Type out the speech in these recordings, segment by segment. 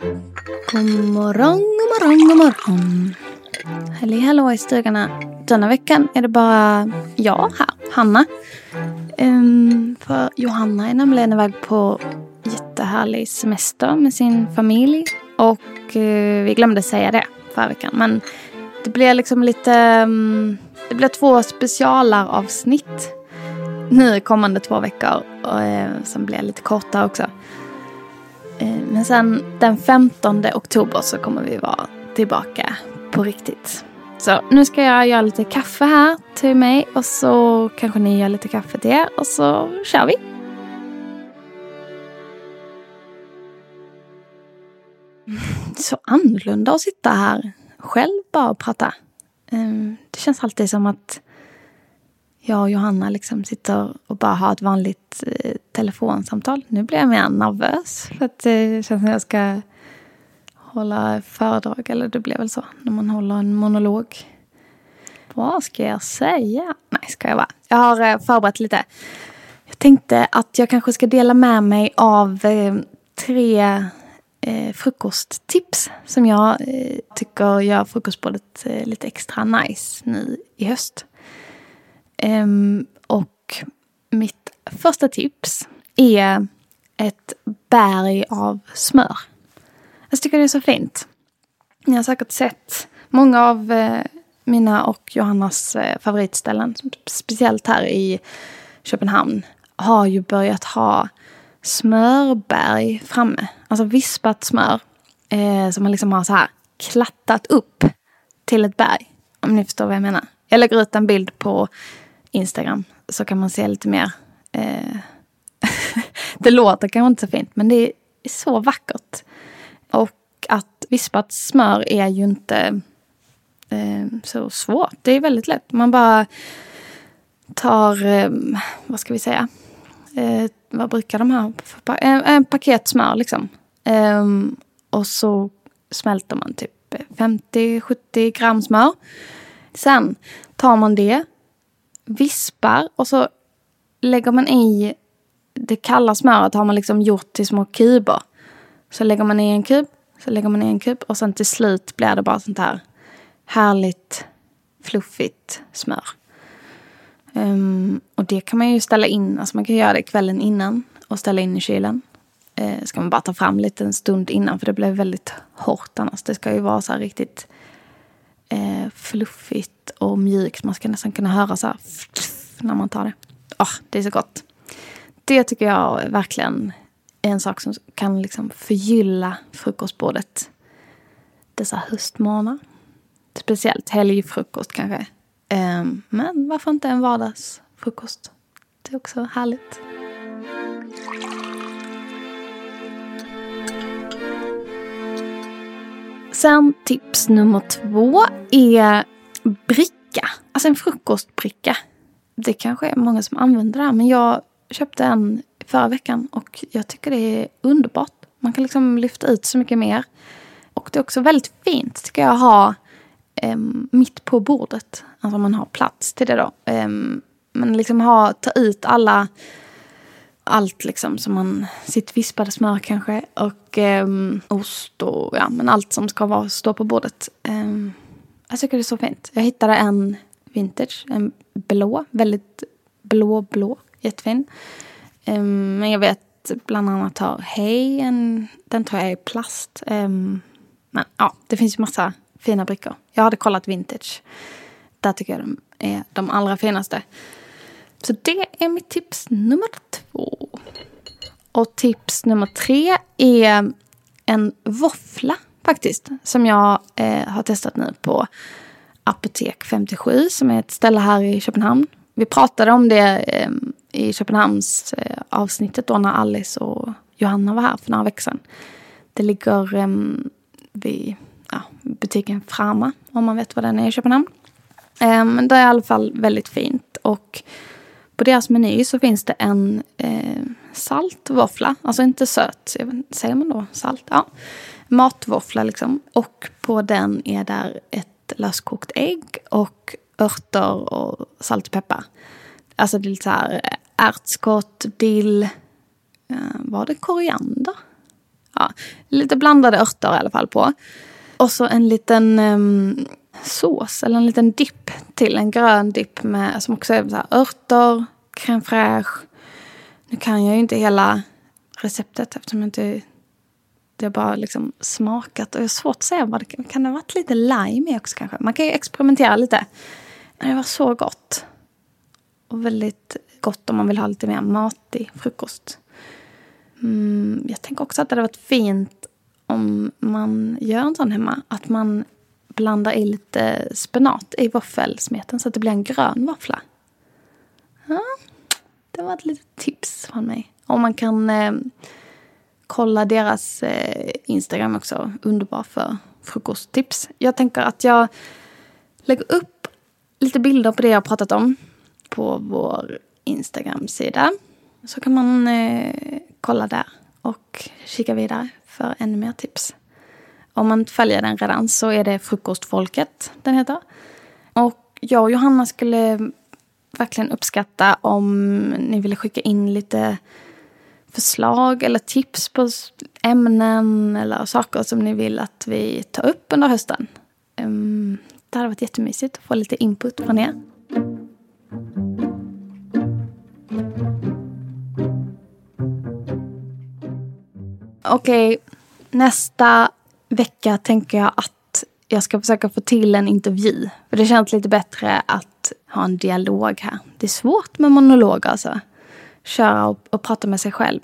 God morgon, god morgon, god morgon. Halli hallå i stugorna. Denna veckan är det bara jag här, Hanna. Um, för Johanna är nämligen iväg på jättehärlig semester med sin familj. Och uh, vi glömde säga det förra veckan. Men det blir liksom lite... Um, det blir två specialavsnitt nu kommande två veckor. Och, uh, som blir lite korta också. Men sen den 15 oktober så kommer vi vara tillbaka på riktigt. Så nu ska jag göra lite kaffe här till mig och så kanske ni gör lite kaffe till er och så kör vi. Så annorlunda att sitta här själv bara och prata. Ehm, det känns alltid som att jag och Johanna liksom sitter och bara har ett vanligt eh, telefonsamtal. Nu blir jag mer nervös för att eh, det känns som jag ska hålla föredrag. Eller det blir väl så när man håller en monolog. Vad ska jag säga? Nej, ska jag bara. Jag har eh, förberett lite. Jag tänkte att jag kanske ska dela med mig av eh, tre eh, frukosttips som jag eh, tycker gör frukostbordet eh, lite extra nice nu i höst. Um, och mitt första tips är ett berg av smör. Jag tycker det är så fint. Ni har säkert sett många av eh, mina och Johannas eh, favoritställen, typ speciellt här i Köpenhamn, har ju börjat ha smörberg framme. Alltså vispat smör eh, som man liksom har så här klattat upp till ett berg. Om ni förstår vad jag menar. Jag lägger ut en bild på Instagram så kan man se lite mer. Eh, det låter kanske inte så fint men det är så vackert. Och att vispat smör är ju inte eh, så svårt. Det är väldigt lätt. Man bara tar, eh, vad ska vi säga, eh, vad brukar de ha? En, eh, en paket smör liksom. Ehm, och så smälter man typ 50-70 gram smör. Sen tar man det, vispar och så lägger man i det kalla smöret har man liksom gjort till små kuber. Så lägger man i en kub, så lägger man i en kub och sen till slut blir det bara sånt här härligt fluffigt smör. Um, och det kan man ju ställa in, alltså man kan göra det kvällen innan och ställa in i kylen. Uh, ska man bara ta fram lite en stund innan för det blir väldigt hårt annars. Det ska ju vara så här riktigt eh, fluffigt och mjukt. Man ska nästan kunna höra så här när man tar det. Oh, det är så gott. Det tycker jag verkligen är en sak som kan liksom förgylla frukostbordet dessa höstmorgnar. Speciellt helgfrukost kanske. Eh, men varför inte en vardagsfrukost? Det är också härligt. Sen tips nummer två är bricka. Alltså en frukostbricka. Det kanske är många som använder det här men jag köpte en förra veckan och jag tycker det är underbart. Man kan liksom lyfta ut så mycket mer. Och det är också väldigt fint tycker jag att ha eh, mitt på bordet. Alltså om man har plats till det då. Eh, men liksom ha, ta ut alla allt liksom som man, sitt vispade smör kanske och eh, ost och ja, men allt som ska vara, stå på bordet. Eh, jag tycker det är så fint. Jag hittade en vintage, en blå, väldigt blå blå, jättefin. Eh, men jag vet bland annat har Hej, en, den tror jag är i plast. Eh, men ja, det finns ju massa fina brickor. Jag hade kollat vintage. Där tycker jag de är de allra finaste. Så det är mitt tips nummer. Och tips nummer tre är en våffla faktiskt. Som jag eh, har testat nu på Apotek 57 som är ett ställe här i Köpenhamn. Vi pratade om det eh, i Köpenhamns eh, avsnittet då när Alice och Johanna var här för några veckor sedan. Det ligger eh, vid ja, butiken Frama, om man vet vad den är i Köpenhamn. Eh, det är i alla fall väldigt fint. Och på deras meny så finns det en eh, saltvåffla, alltså inte söt, säger man då salt? Ja. Matvåffla liksom. Och på den är där ett löskokt ägg och örter och salt och peppar. Alltså det är lite så här eh, ärtskott, dill, eh, var det koriander? Ja, lite blandade örter i alla fall på. Och så en liten um, sås, eller en liten dipp till. En grön dipp med, som också är så här, örter, crème fraîche. Nu kan jag ju inte hela receptet eftersom jag inte det har bara liksom smakat. Och jag har svårt att säga vad det kan, kan det ha varit lite lime i också kanske. Man kan ju experimentera lite. Men det var så gott. Och väldigt gott om man vill ha lite mer matig frukost. Mm, jag tänker också att det hade varit fint om man gör en sån hemma. Att man blandar i lite spenat i våffelsmeten så att det blir en grön våffla. Ja, det var ett litet tips från mig. Och man kan eh, kolla deras eh, Instagram också. Underbar för frukosttips. Jag tänker att jag lägger upp lite bilder på det jag pratat om på vår Instagram-sida. Så kan man eh, kolla där och kika vidare för ännu mer tips. Om man inte följer den redan så är det Frukostfolket den heter. Och jag och Johanna skulle verkligen uppskatta om ni ville skicka in lite förslag eller tips på ämnen eller saker som ni vill att vi tar upp under hösten. Ehm, det hade varit jättemysigt att få lite input från er. Okej, okay, nästa vecka tänker jag att jag ska försöka få till en intervju. För det känns lite bättre att ha en dialog här. Det är svårt med monolog alltså. Köra och, och prata med sig själv.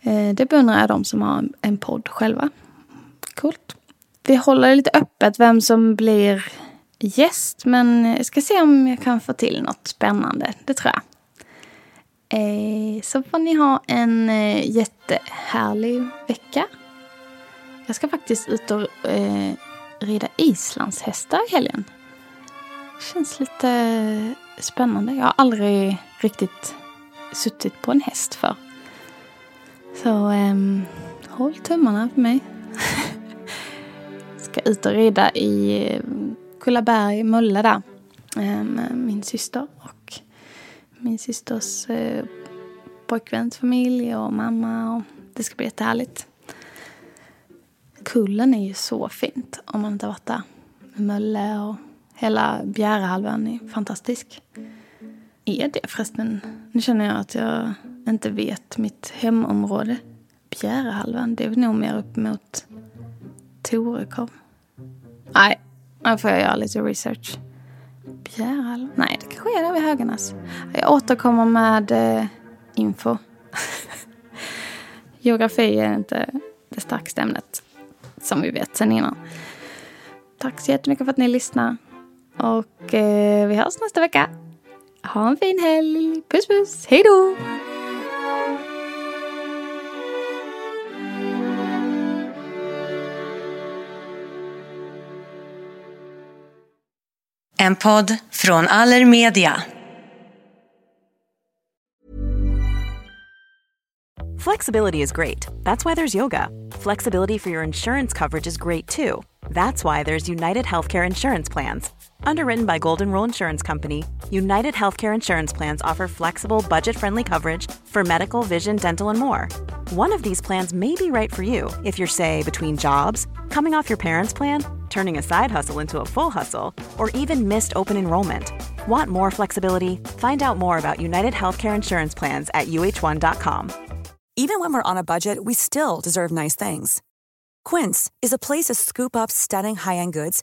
Eh, det beundrar jag de som har en podd själva. Coolt. Vi håller lite öppet vem som blir gäst. Men jag ska se om jag kan få till något spännande. Det tror jag. Eh, så får ni ha en eh, jättehärlig vecka. Jag ska faktiskt ut och eh, rida islandshästar i helgen. Känns lite spännande. Jag har aldrig riktigt suttit på en häst för. Så um, håll tummarna för mig. ska ut och rida i eh, Kullaberg, Mulla där. Med min syster och min systers eh, pojkväns familj och mamma. Och det ska bli jättehärligt. Kullen är ju så fint om man inte har varit där. Mölle och hela Bjärehalvön är fantastisk. Är det förresten? Nu känner jag att jag inte vet mitt hemområde. Bjärehalvön, det är nog mer upp mot Torekov. Nej, nu får jag göra lite research. Bjärehalvön? Nej, det kanske är där vid Höganäs. Jag återkommer med eh, info. Geografi är inte det starkaste ämnet som vi vet sen innan. Tack så jättemycket för att ni lyssnar. Och eh, vi hörs nästa vecka. Ha en fin helg. Puss puss. Hej då! En podd från Allermedia. Flexibility is great. That's why there's yoga. Flexibility for your insurance coverage is great too. That's why there's United Healthcare Insurance Plans. Underwritten by Golden Rule Insurance Company, United Healthcare Insurance Plans offer flexible, budget friendly coverage for medical, vision, dental, and more. One of these plans may be right for you if you're, say, between jobs, coming off your parents' plan, turning a side hustle into a full hustle, or even missed open enrollment. Want more flexibility? Find out more about United Healthcare Insurance Plans at uh1.com. Even when we're on a budget, we still deserve nice things. Quince is a place to scoop up stunning high end goods